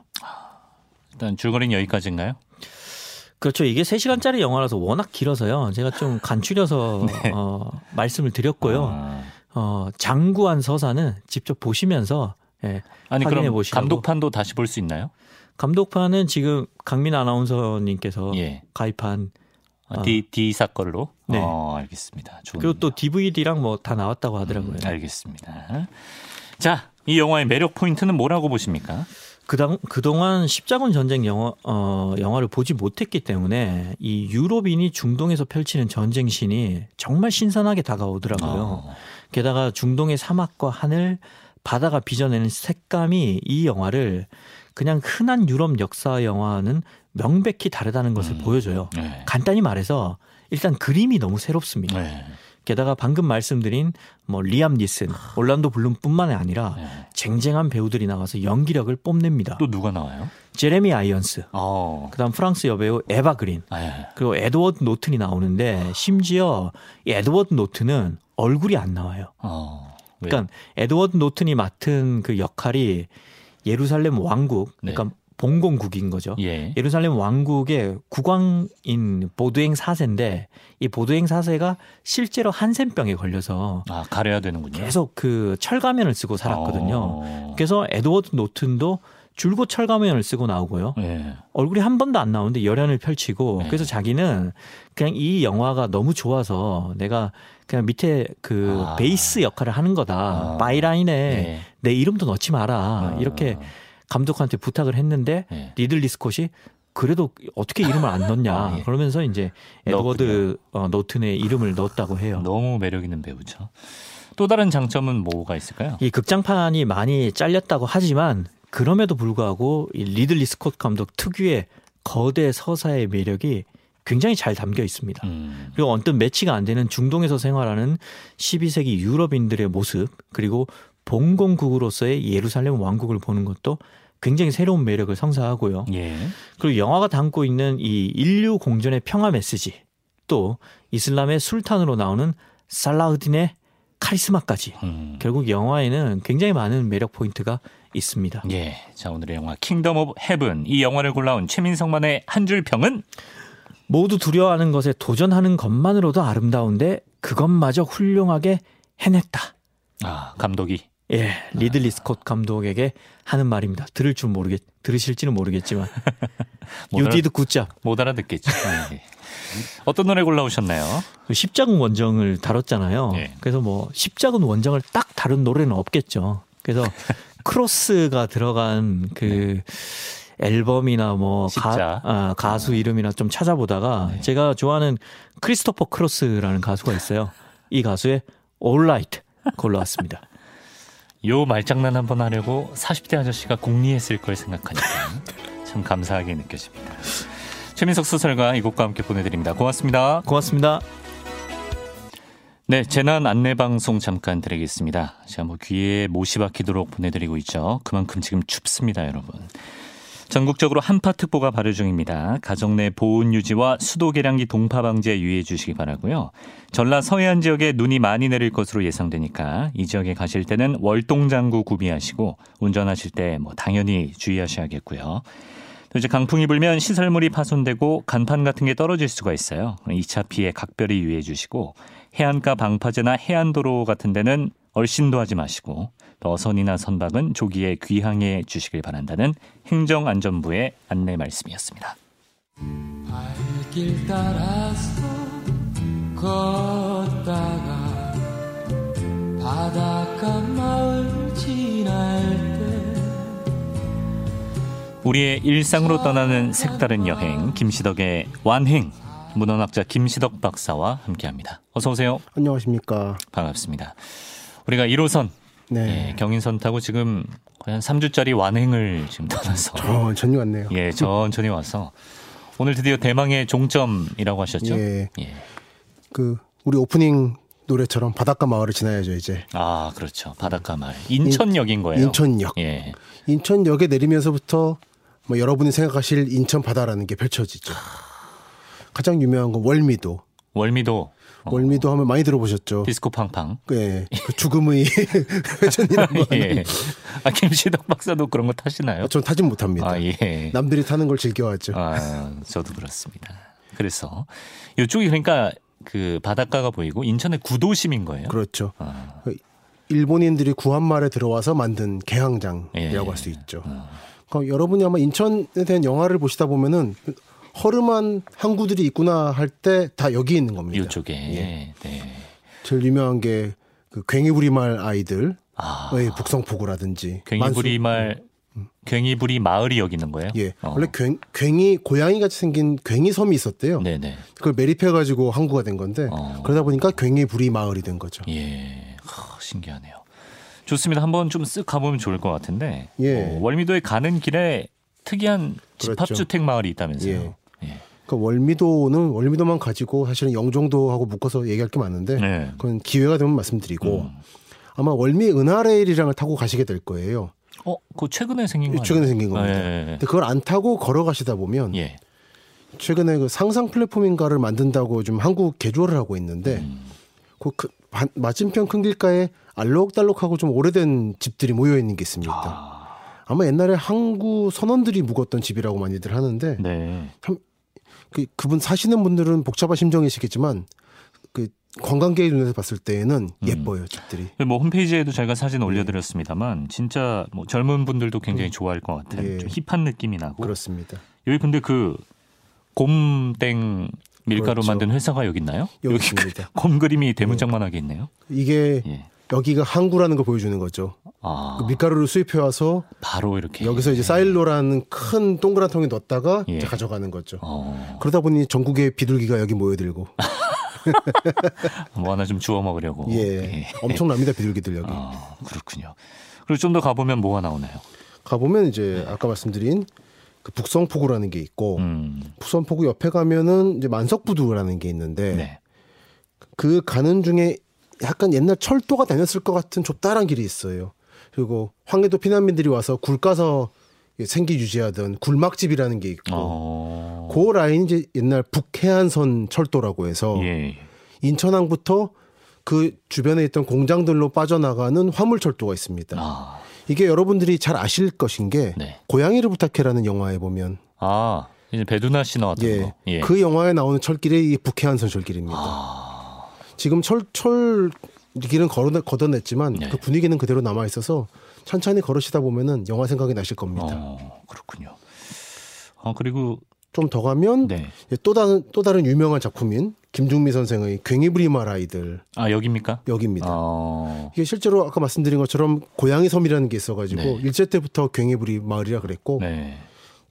일단 줄거리는 여기까지인가요? 그렇죠. 이게 3시간짜리 영화라서 워낙 길어서요. 제가 좀 간추려서 네. 어, 말씀을 드렸고요. 아. 어, 장구한 서사는 직접 보시면서 예, 아니 확인해 그럼 보시고 감독판도 다시 볼 수 있나요? 감독판은 지금 강민 아나운서님께서 예. 가입한 어. D, D 사건로? 네. 어, 알겠습니다. 좋은 그리고 또 DVD랑 뭐 다 나왔다고 하더라고요. 음, 알겠습니다. 자, 이 영화의 매력 포인트는 뭐라고 보십니까? 그당, 그동안 십자군 전쟁 영화, 어, 영화를 보지 못했기 때문에 이 유럽인이 중동에서 펼치는 전쟁 신이 정말 신선하게 다가오더라고요. 어. 게다가 중동의 사막과 하늘, 바다가 빚어내는 색감이 이 영화를 그냥 흔한 유럽 역사 영화는 명백히 다르다는 것을 음. 보여줘요. 네. 간단히 말해서 일단 그림이 너무 새롭습니다. 네. 게다가 방금 말씀드린 뭐 리암 니슨, 올란도 블룸뿐만 아니라 네. 쟁쟁한 배우들이 나와서 연기력을 뽐냅니다. 또 누가 나와요? 제레미 아이언스, 어. 그다음 프랑스 여배우 에바 그린, 네. 그리고 에드워드 노튼이 나오는데 심지어 이 에드워드 노튼은 얼굴이 안 나와요. 어. 그러니까 에드워드 노튼이 맡은 그 역할이 예루살렘 왕국, 그러니까 네. 봉건국인 거죠. 예. 예루살렘 왕국의 국왕인 보두앵 사세인데 이 보두앵 사세가 실제로 한센병에 걸려서 아 가려야 되는군요. 계속 그 철가면을 쓰고 살았거든요. 어. 그래서 에드워드 노튼도 줄곧 철가면을 쓰고 나오고요. 예. 얼굴이 한 번도 안 나오는데 열연을 펼치고 예. 그래서 자기는 그냥 이 영화가 너무 좋아서 내가 그냥 밑에 그 아. 베이스 역할을 하는 거다. 아. byline에 예. 내 이름도 넣지 마라. 아. 이렇게 감독한테 부탁을 했는데 네. 리들리 스콧이 그래도 어떻게 이름을 안 넣냐 아, 예. 그러면서 이제 에드워드 어, 노튼의 이름을 넣었다고 해요. 너무 매력 있는 배우죠. 또 다른 장점은 뭐가 있을까요? 이 극장판이 많이 잘렸다고 하지만 그럼에도 불구하고 이 리들리 스콧 감독 특유의 거대 서사의 매력이 굉장히 잘 담겨 있습니다. 음. 그리고 어떤 매치가 안 되는 중동에서 생활하는 12세기 유럽인들의 모습 그리고 봉건국으로서의 예루살렘 왕국을 보는 것도 굉장히 새로운 매력을 선사하고요. 예. 그리고 영화가 담고 있는 이 인류 공존의 평화 메시지 또 이슬람의 술탄으로 나오는 살라우딘의 카리스마까지 음. 결국 영화에는 굉장히 많은 매력 포인트가 있습니다. 예. 자, 오늘의 영화 Kingdom of Heaven 이 영화를 골라온 최민성만의 한 줄 평은 모두 두려워하는 것에 도전하는 것만으로도 아름다운데 그것마저 훌륭하게 해냈다. 아 감독이 예 리들리 스콧 감독에게 하는 말입니다. 들을 줄 모르겠 들으실지는 모르겠지만 you did good job 못 알아듣겠죠. 네. 어떤 노래 골라오셨나요? 그 십자군 원정을 다뤘잖아요. 네. 그래서 뭐 십자군 원정을 딱 다룬 노래는 없겠죠. 그래서 cross가 들어간 그 네. 앨범이나 뭐 가, 아, 가수 이름이나 좀 찾아보다가 네. 제가 좋아하는 크리스토퍼 크로스라는 가수가 있어요. 이 가수의 All Right 골라왔습니다. 요 말장난 한번 하려고 40대 아저씨가 공리했을 걸 생각하니까 참 감사하게 느껴집니다. 최민석 소설가 이곡과 함께 보내드립니다. 고맙습니다. 고맙습니다. 네, 재난 안내 방송 잠깐 드리겠습니다. 제가 뭐 귀에 못이 박히도록 보내드리고 있죠. 그만큼 지금 춥습니다, 여러분. 전국적으로 한파특보가 발효 중입니다. 가정 내 보온 유지와 수도 계량기 동파 방지에 유의해 주시기 바라고요. 전라 서해안 지역에 눈이 많이 내릴 것으로 예상되니까 이 지역에 가실 때는 월동장구 구비하시고 운전하실 때 뭐 당연히 주의하셔야겠고요. 또 이제 강풍이 불면 시설물이 파손되고 간판 같은 게 떨어질 수가 있어요. 2차 피해 각별히 유의해 주시고 해안가 방파제나 해안도로 같은 데는 얼씬도 하지 마시고 또 어선이나 선박은 조기에 귀향해 주시길 바란다는 행정안전부의 안내 말씀이었습니다. 발길 따라서 걷다가 바닷가 마을 지날 우리의 일상으로 떠나는 색다른 여행 김시덕의 완행 문헌학자 김시덕 박사와 함께합니다. 어서 오세요. 안녕하십니까. 반갑습니다. 우리가 1호선 네. 예, 경인선 타고 지금 거의 한 3주짜리 완행을 지금 떠나서 천천히 왔네요. 예, 천천히 와서 오늘 드디어 대망의 종점이라고 하셨죠? 예. 예. 그 우리 오프닝 노래처럼 바닷가 마을을 지나야죠 이제. 아 그렇죠. 바닷가 마을. 인천역인 거예요. 인천역. 예. 인천역에 내리면서부터 뭐 여러분이 생각하실 인천 바다라는 게 펼쳐지죠. 가장 유명한 건 월미도. 월미도. 어. 월미도 하면 많이 들어보셨죠. 디스코 팡팡. 네. 그 죽음의 회전이라고 예. 아, 김시덕 박사도 그런 거 타시나요? 전 타진 못합니다. 아, 예. 남들이 타는 걸 즐겨하죠. 아, 저도 그렇습니다. 그래서 이쪽이 그러니까 그 바닷가가 보이고 인천의 구도심인 거예요. 그렇죠. 아. 일본인들이 구한말에 들어와서 만든 개항장이라고 예. 할수 있죠. 아. 그럼 여러분이 아마 인천에 대한 영화를 보시다 보면은 허름한 항구들이 있구나 할 때 다 여기 있는 겁니다. 이쪽에. 예. 네. 제일 유명한 게 그 괭이부리말 아이들, 아. 북성포구라든지. 괭이부리말 음. 괭이부리 마을이 여기 있는 거예요? 예. 어. 원래 괭, 괭이 고양이 같이 생긴 괭이 섬이 있었대요. 네네. 그걸 매립해 가지고 항구가 된 건데 어. 그러다 보니까 괭이부리 마을이 된 거죠. 예. 하, 신기하네요. 좋습니다. 한번 좀 쓱 가보면 좋을 것 같은데. 예. 어, 월미도에 가는 길에 특이한 그렇죠. 집합주택 마을이 있다면서요. 예. 예. 그 월미도는 월미도만 가지고 사실은 영종도하고 묶어서 얘기할 게 많은데 네. 그건 기회가 되면 말씀드리고 음. 아마 월미 은하레일이랑을 타고 가시게 될 거예요. 어, 그 최근에 생긴 거 최근에 생긴 겁니다. 아, 예, 예. 근데 그걸 안 타고 걸어가시다 보면 예. 최근에 그 상상 플랫폼인가를 만든다고 좀 한국 개조를 하고 있는데 음. 그, 그 맞은편 큰 길가에 알록달록하고 좀 오래된 집들이 모여 있는 게 있습니다. 아. 아마 옛날에 항구 선원들이 묵었던 집이라고 많이들 하는데 네. 참 그, 그분 사시는 분들은 복잡한 심정이시겠지만 그 관광객의 눈에서 봤을 때에는 음. 예뻐요 음. 집들이. 뭐 홈페이지에도 저희가 사진 네. 올려드렸습니다만 진짜 뭐 젊은 분들도 굉장히 음. 좋아할 것 같아요. 예. 좀 힙한 느낌이 나고. 그렇습니다. 여기 근데 그 곰땡 밀가루 그렇죠. 만든 회사가 여기 있나요? 여기 있습니다. 곰 그림이 대문짝만하게 있네요. 이게 예. 여기가 항구라는 걸 보여주는 거죠. 아. 그 밀가루를 수입해 와서 바로 이렇게 여기서 이제 사일로라는 큰 동그란 통에 넣었다가 예. 가져가는 거죠. 어. 그러다 보니 전국의 비둘기가 여기 모여들고 뭐 하나 좀 주워 먹으려고. 예, 예. 엄청납니다 비둘기들 여기. 아, 그렇군요. 그리고 좀 더 가보면 뭐가 나오나요? 가보면 이제 아까 말씀드린 그 북성포구라는 게 있고 음. 북성포구 옆에 가면은 이제 만석부두라는 게 있는데 네. 그 가는 중에 약간 옛날 철도가 다녔을 것 같은 좁다란 길이 있어요. 그리고 황해도 피난민들이 와서 굴 까서 생기 유지하던 굴막집이라는 게 있고 어... 그 라인이 이제 옛날 북해안선 철도라고 해서 예. 인천항부터 그 주변에 있던 공장들로 빠져나가는 화물철도가 있습니다. 아... 이게 여러분들이 잘 아실 것인 게 네. 고양이를 부탁해라는 영화에 보면 아 이제 배두나 씨 나왔던 예, 거. 예. 그 영화에 나오는 철길이 이 북해안선 철길입니다. 아... 지금 철, 철 길은 걸어, 걷어냈지만 네. 그 분위기는 그대로 남아 있어서 천천히 걸으시다 보면은 영화 생각이 나실 겁니다. 어, 그렇군요. 아 그리고 좀 더 가면 네. 또 다른 또 다른 유명한 작품인 김중미 선생의 괭이부리말 아이들. 아 여기입니까? 여기입니다. 어... 이게 실제로 아까 말씀드린 것처럼 고양이 섬이라는 게 있어가지고 네. 일제 때부터 괭이부리 마을이라 그랬고 네.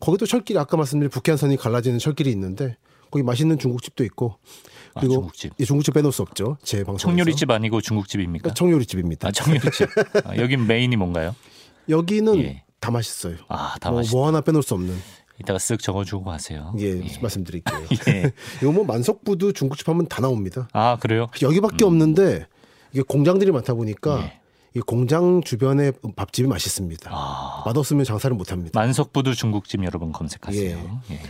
거기도 철길 아까 말씀드린 북해안선이 갈라지는 철길이 있는데 거기 맛있는 중국집도 있고 아, 그리고 아, 중국집. 예, 중국집 빼놓을 수 없죠. 제 방송. 청요리집 아니고 중국집입니까? 청요리집입니다. 아, 청요리집. 아, 여긴 메인이 뭔가요? 여기는 예. 다 맛있어요. 아, 다 뭐, 맛있다. 뭐 하나 빼놓을 수 없는. 이따가 쓱 적어주고 가세요. 예, 예. 말씀드릴게요. 예. 이거 뭐 만석부도 중국집 하면 다 나옵니다. 아 그래요? 여기밖에 음. 없는데 이게 공장들이 많다 보니까 예. 이 공장 주변에 밥집이 맛있습니다. 아. 맛없으면 장사를 못합니다. 만석부도 중국집 여러분 검색하세요. 예. 예.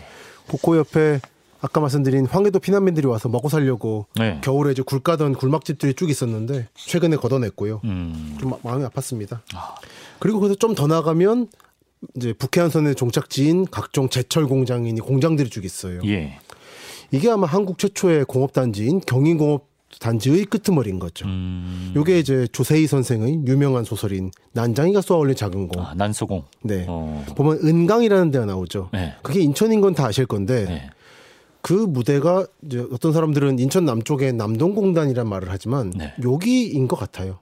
복고 옆에 아까 말씀드린 황해도 피난민들이 와서 먹고 살려고 네. 겨울에 이제 굴 까던 굴막집들이 쭉 있었는데 최근에 걷어냈고요. 음. 좀 마음이 아팠습니다. 아. 그리고 거기서 좀 더 나가면 이제 북해안선의 종착지인 각종 제철 공장이니 공장들이 쭉 있어요. 예. 이게 아마 한국 최초의 공업단지인 경인공업 단지의 끄트머리인 거죠. 음. 요게 이제 조세희 선생의 유명한 소설인 난장이가 쏘아 올린 작은 공. 아, 난소공. 네. 어. 보면 은강이라는 데가 나오죠. 네. 그게 인천인 건 다 아실 건데 네. 그 무대가 이제 어떤 사람들은 인천 남쪽에 남동공단이란 말을 하지만 네. 여기인 것 같아요.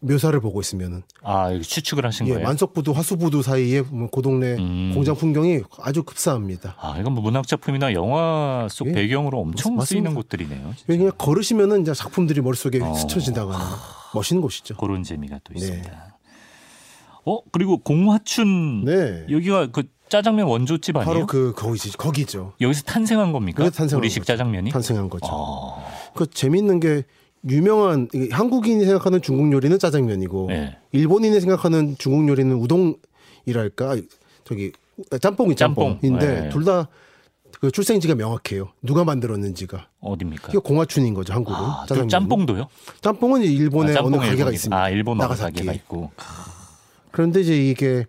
묘사를 보고 있으면은 아 추측을 하신 예, 거예요? 만석부두 화수부두 사이에 그 동네 음. 공장 풍경이 아주 급사합니다. 아 이건 뭐 문학 작품이나 영화 속 예. 배경으로 엄청 맞습니다. 쓰이는 곳들이네요. 그냥 걸으시면은 이제 작품들이 머릿속에 어. 스쳐 지나가는 멋있는 곳이죠. 그런 재미가 또 있습니다. 네. 어 그리고 공화춘 네. 여기가 그 짜장면 원조집 아니에요? 바로 그 거기지 거기죠. 여기서 탄생한 겁니까? 탄생한 우리식 거죠. 짜장면이 탄생한 거죠. 아. 그 재미있는 게 유명한 한국인이 생각하는 중국 요리는 짜장면이고 네. 일본인이 생각하는 중국 요리는 우동이랄까 저기 짬뽕이 짬뽕인데 짬뽕. 네. 둘다 그 출생지가 명확해요. 누가 만들었는지가 어디입니까? 이게 공화춘인 거죠 한국은. 아. 짬뽕도요? 짬뽕은 일본에 아, 어느 가게가 일본이. 있습니다. 아 일본 나가사키. 가게가 있고. 그런데 이제 이게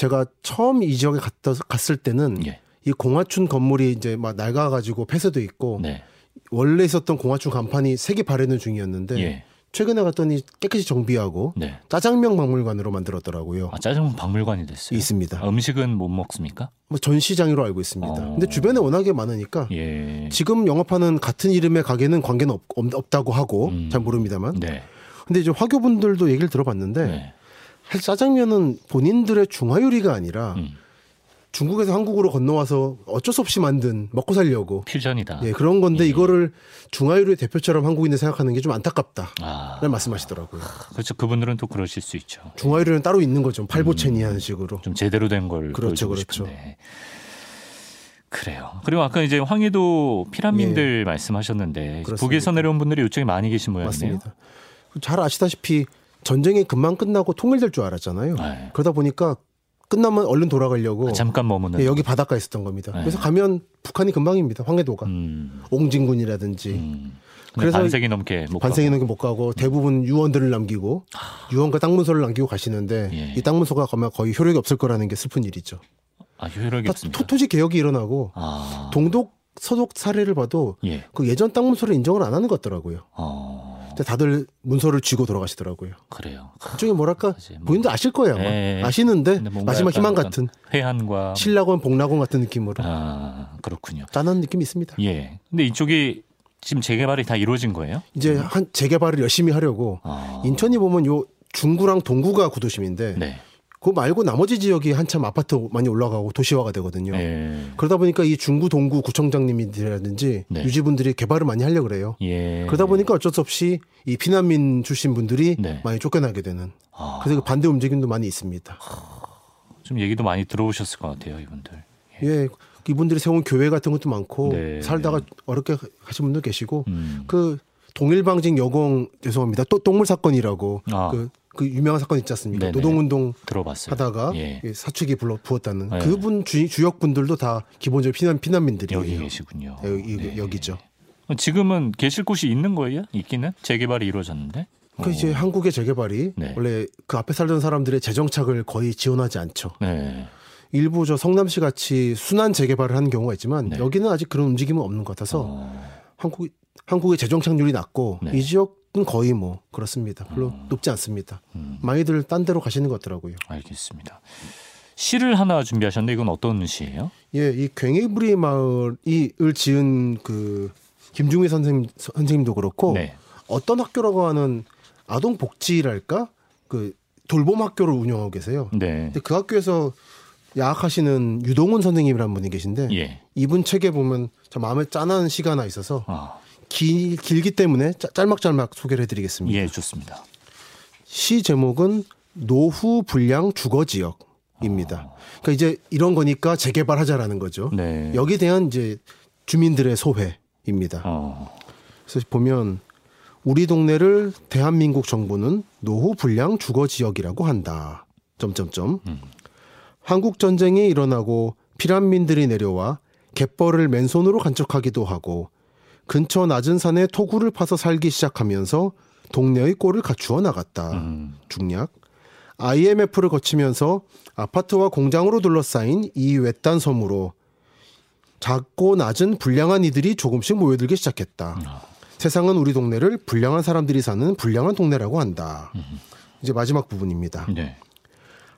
제가 처음 이 지역에 갔다 갔을 때는 예. 이 공화춘 건물이 이제 막 낡아가지고 폐쇄돼 있고 네. 원래 있었던 공화춘 간판이 색이 바래는 중이었는데 예. 최근에 갔더니 깨끗이 정비하고 네. 짜장면 박물관으로 만들었더라고요. 아, 짜장면 박물관이 됐어요. 있습니다. 아, 음식은 못 먹습니까? 뭐 전시장으로 알고 있습니다. 어... 근데 주변에 워낙에 많으니까 예... 지금 영업하는 같은 이름의 가게는 관계는 없, 없 다고 하고 음... 잘 모릅니다만. 네. 근데 이제 화교분들도 얘기를 들어봤는데 네. 짜장면은 본인들의 중화 요리가 아니라 음. 중국에서 한국으로 건너와서 어쩔 수 없이 만든 먹고 살려고 퓨전이다. 예, 그런 건데 예. 이거를 중화요리의 대표처럼 한국인들 생각하는 게 좀 안타깝다. 아. 라는 말씀하시더라고요. 그렇죠. 그분들은 또 그러실 수 있죠. 중화요리는 따로 있는 거죠. 팔보채니하는 음. 식으로. 좀 제대로 된 걸 그렇죠, 그렇죠. 싶은데. 그래요. 그리고 아까 이제 황해도 피라민들 예. 말씀하셨는데 그렇습니다. 북에서 내려온 분들이 이쪽에 많이 계신 모양이네요. 맞습니다. 잘 아시다시피 전쟁이 금방 끝나고 통일될 줄 알았잖아요. 네. 그러다 보니까 끝나면 얼른 돌아가려고 아, 잠깐 머무는 네, 여기 바닷가에 있었던 겁니다. 네. 그래서 가면 북한이 금방입니다. 황해도가 음. 옹진군이라든지 음. 그래서 반세기 넘게 못 반세기 넘게 못 가고 대부분 유언들을 남기고 유언과 땅 문서를 남기고 가시는데 예. 이 땅 문서가 가면 거의 효력이 없을 거라는 게 슬픈 일이죠. 아, 효력이 없습니다. 토지 개혁이 일어나고 아. 동독 서독 사례를 봐도 예. 그 예전 땅 문서를 인정을 안 하는 것 같더라고요. 어. 다들 문서를 쥐고 돌아가시더라고요. 그래요. 그중에 뭐랄까 뭐. 본인도 아실 거예요. 아마. 예. 아시는데 마지막 희망 같은 회한과 신라곤 복락곤 같은 느낌으로. 아 그렇군요. 짠한 느낌이 있습니다. 예. 근데 이쪽이 지금 재개발이 다 이루어진 거예요? 이제 한 재개발을 열심히 하려고 아. 인천이 보면 요 중구랑 동구가 구도심인데 네. 그 말고 나머지 지역이 한참 아파트 많이 올라가고 도시화가 되거든요. 예. 그러다 보니까 이 중구 동구 구청장님이라든지 네. 유지분들이 개발을 많이 하려 고 그래요. 예. 그러다 보니까 어쩔 수 없이 이 피난민 출신 분들이 네. 많이 쫓겨나게 되는. 아. 그래서 그 반대 움직임도 많이 있습니다. 좀 얘기도 많이 들어오셨을 것 같아요, 이분들. 예. 예. 이분들이 세운 교회 같은 것도 많고 네. 살다가 어렵게 하신 분도 계시고 음. 그 동일방직 여공 죄송합니다. 또 동물 사건이라고 아. 그 그 유명한 사건 있지 않습니까? 네네. 노동운동 들어봤어요. 하다가 예. 사축이 불러 부었다는 네. 그분 주, 주역 분들도 다 기본적으로 피난 피난민들이에요. 여기 계시군요. 여기, 네. 여기죠. 지금은 계실 곳이 있는 거예요? 있기는 재개발이 이루어졌는데. 그 이제 한국의 재개발이 네. 원래 그 앞에 살던 사람들의 재정착을 거의 지원하지 않죠. 네. 일부 저 성남시 같이 순환 재개발을 하는 경우가 있지만 네. 여기는 아직 그런 움직임은 없는 것 같아서 어... 한국 한국의 재정착률이 낮고 네. 이 지역 거의 뭐 그렇습니다. 별로 음. 높지 않습니다. 음. 많이들 딴 데로 가시는 것 같더라고요. 알겠습니다. 시를 하나 준비하셨는데 이건 어떤 시예요? 예, 이 괭이부리 마을이을 지은 그 김중희 선생님 선생님도 그렇고 네. 어떤 학교라고 하는 아동 복지랄까 그 돌봄 학교를 운영하고 계세요. 네. 근데 그 학교에서 야학하시는 유동훈 선생님이라는 분이 계신데 예. 이분 책에 보면 참 마음에 짠한 시가 하나 있어서 아. 길, 길기 때문에 짤막짤막 소개를 해드리겠습니다. 예, 좋습니다. 시 제목은 노후 불량 주거 지역입니다. 아. 그러니까 이제 이런 거니까 재개발하자라는 거죠. 네. 여기에 대한 이제 주민들의 소회입니다. 아. 그래서 보면 우리 동네를 대한민국 정부는 노후 불량 주거 지역이라고 한다. 점점점. 음. 한국 전쟁이 일어나고 피란민들이 내려와 갯벌을 맨손으로 간척하기도 하고 근처 낮은 산에 토구를 파서 살기 시작하면서 동네의 꼴을 갖추어 나갔다. 음. 중략. IMF를 거치면서 아파트와 공장으로 둘러싸인 이 외딴 섬으로 작고 낮은 불량한 이들이 조금씩 모여들기 시작했다. 음. 세상은 우리 동네를 불량한 사람들이 사는 불량한 동네라고 한다. 음. 이제 마지막 부분입니다. 네.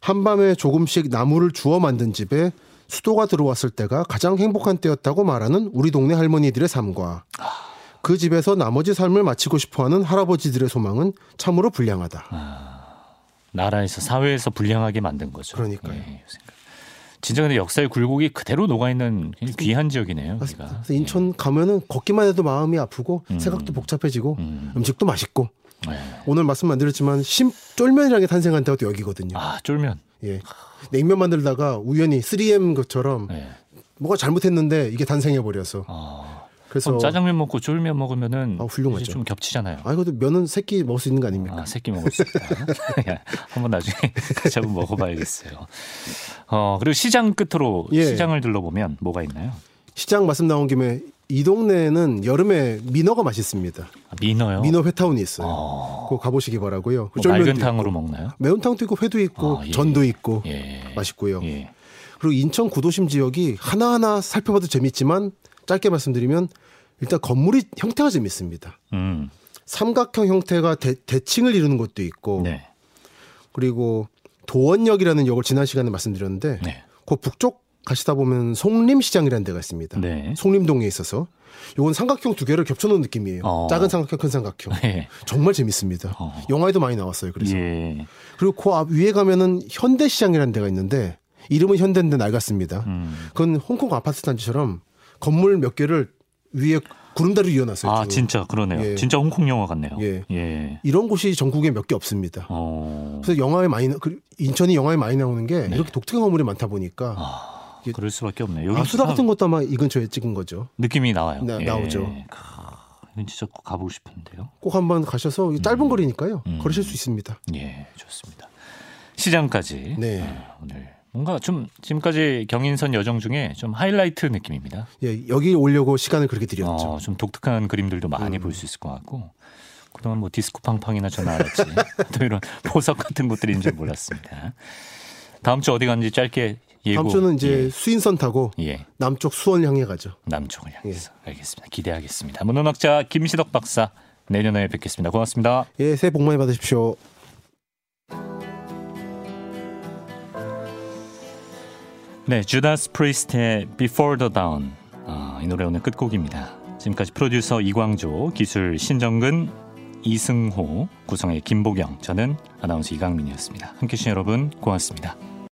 한밤에 조금씩 나무를 주워 만든 집에 수도가 들어왔을 때가 가장 행복한 때였다고 말하는 우리 동네 할머니들의 삶과 그 집에서 나머지 삶을 마치고 싶어하는 할아버지들의 소망은 참으로 불량하다. 아, 나라에서 사회에서 불량하게 만든 거죠. 그러니까요. 예, 진짜 근데 역사의 굴곡이 그대로 녹아 있는 귀한 지역이네요. 그래서 인천 예. 가면은 걷기만 해도 마음이 아프고 음. 생각도 복잡해지고 음. 식도 맛있고 네. 오늘 말씀 안 드렸지만 심 쫄면이라는 게 탄생한 데가 또 여기거든요. 아 쫄면. 예. 냉면 만들다가 우연히 3M 것처럼 네. 뭐가 잘못했는데 이게 탄생해 버려서. 아. 그래서 짜장면 먹고 쫄면 먹으면은 아, 훌륭하죠. 좀 겹치잖아요. 아, 이것도 면은 새끼 먹을 수 있는 거 아닙니까? 아, 새끼 먹을 수 있다. 한번 나중에 한번 먹어봐야겠어요. 어, 그리고 시장 끝으로 예. 시장을 둘러보면 뭐가 있나요? 시장 말씀 나온 김에 이 동네는 여름에 민어가 맛있습니다. 아, 민어요? 민어 회타운이 있어요. 어... 그거 가보시기 바라고요. 뭐 맑은 탕으로 먹나요? 매운탕도 있고 회도 있고 아, 예. 전도 있고 예. 맛있고요. 예. 그리고 인천 구도심 지역이 하나하나 살펴봐도 재밌지만 짧게 말씀드리면 일단 건물이 형태가 재밌습니다. 음. 삼각형 형태가 대, 대칭을 이루는 것도 있고 네. 그리고 도원역이라는 역을 지난 시간에 말씀드렸는데 네. 그 북쪽 가시다 보면 송림시장이라는 데가 있습니다. 네. 송림동에 있어서 이건 삼각형 두 개를 겹쳐놓은 느낌이에요. 어. 작은 삼각형, 큰 삼각형. 네. 정말 재밌습니다. 어. 영화에도 많이 나왔어요. 그래서 예. 그리고 그 앞 위에 가면은 현대시장이라는 데가 있는데 이름은 현대인데 낡았습니다. 음. 그건 홍콩 아파트 단지처럼 건물 몇 개를 위에 구름다리 이어놨어요. 아 쭉. 진짜 그러네요. 예. 진짜 홍콩 영화 같네요. 예. 예. 이런 곳이 전국에 몇 개 없습니다. 어. 그래서 영화에 많이 그 인천이 영화에 많이 나오는 게 네. 이렇게 독특한 건물이 많다 보니까. 아. 그럴 수밖에 없네요. 아수라 같은 것도 아마 이 근처에 찍은 거죠. 느낌이 나와요. 나, 예. 나오죠. 이건 진짜 꼭 가보고 싶은데요. 꼭 한번 가셔서 짧은 음. 거리니까요. 음. 걸으실 수 있습니다. 예, 좋습니다. 시장까지 네. 아, 오늘 뭔가 좀 지금까지 경인선 여정 중에 좀 하이라이트 느낌입니다. 예, 여기 오려고 시간을 그렇게 들였죠. 어, 좀 독특한 그림들도 많이 음. 볼수 있을 것 같고 그동안 뭐 디스코 팡팡이나 전화 알았지 또 이런 보석 같은 것들인 줄 몰랐습니다. 다음 주 어디 갔는지 짧게 예고. 다음 주는 이제 예. 수인선 타고 예. 남쪽 수원 향해 가죠. 남쪽을 향해서 예. 알겠습니다. 기대하겠습니다. 문헌학자 김시덕 박사 내년에 뵙겠습니다. 고맙습니다. 예, 새해 복 많이 받으십시오. 네, 주다스 프리스트의 Before the Dawn. 아, 이 노래 오늘 끝곡입니다. 지금까지 프로듀서 이광조, 기술 신정근, 이승호, 구성의 김보경, 저는 아나운서 이강민이었습니다. 함께해 주신 여러분 고맙습니다.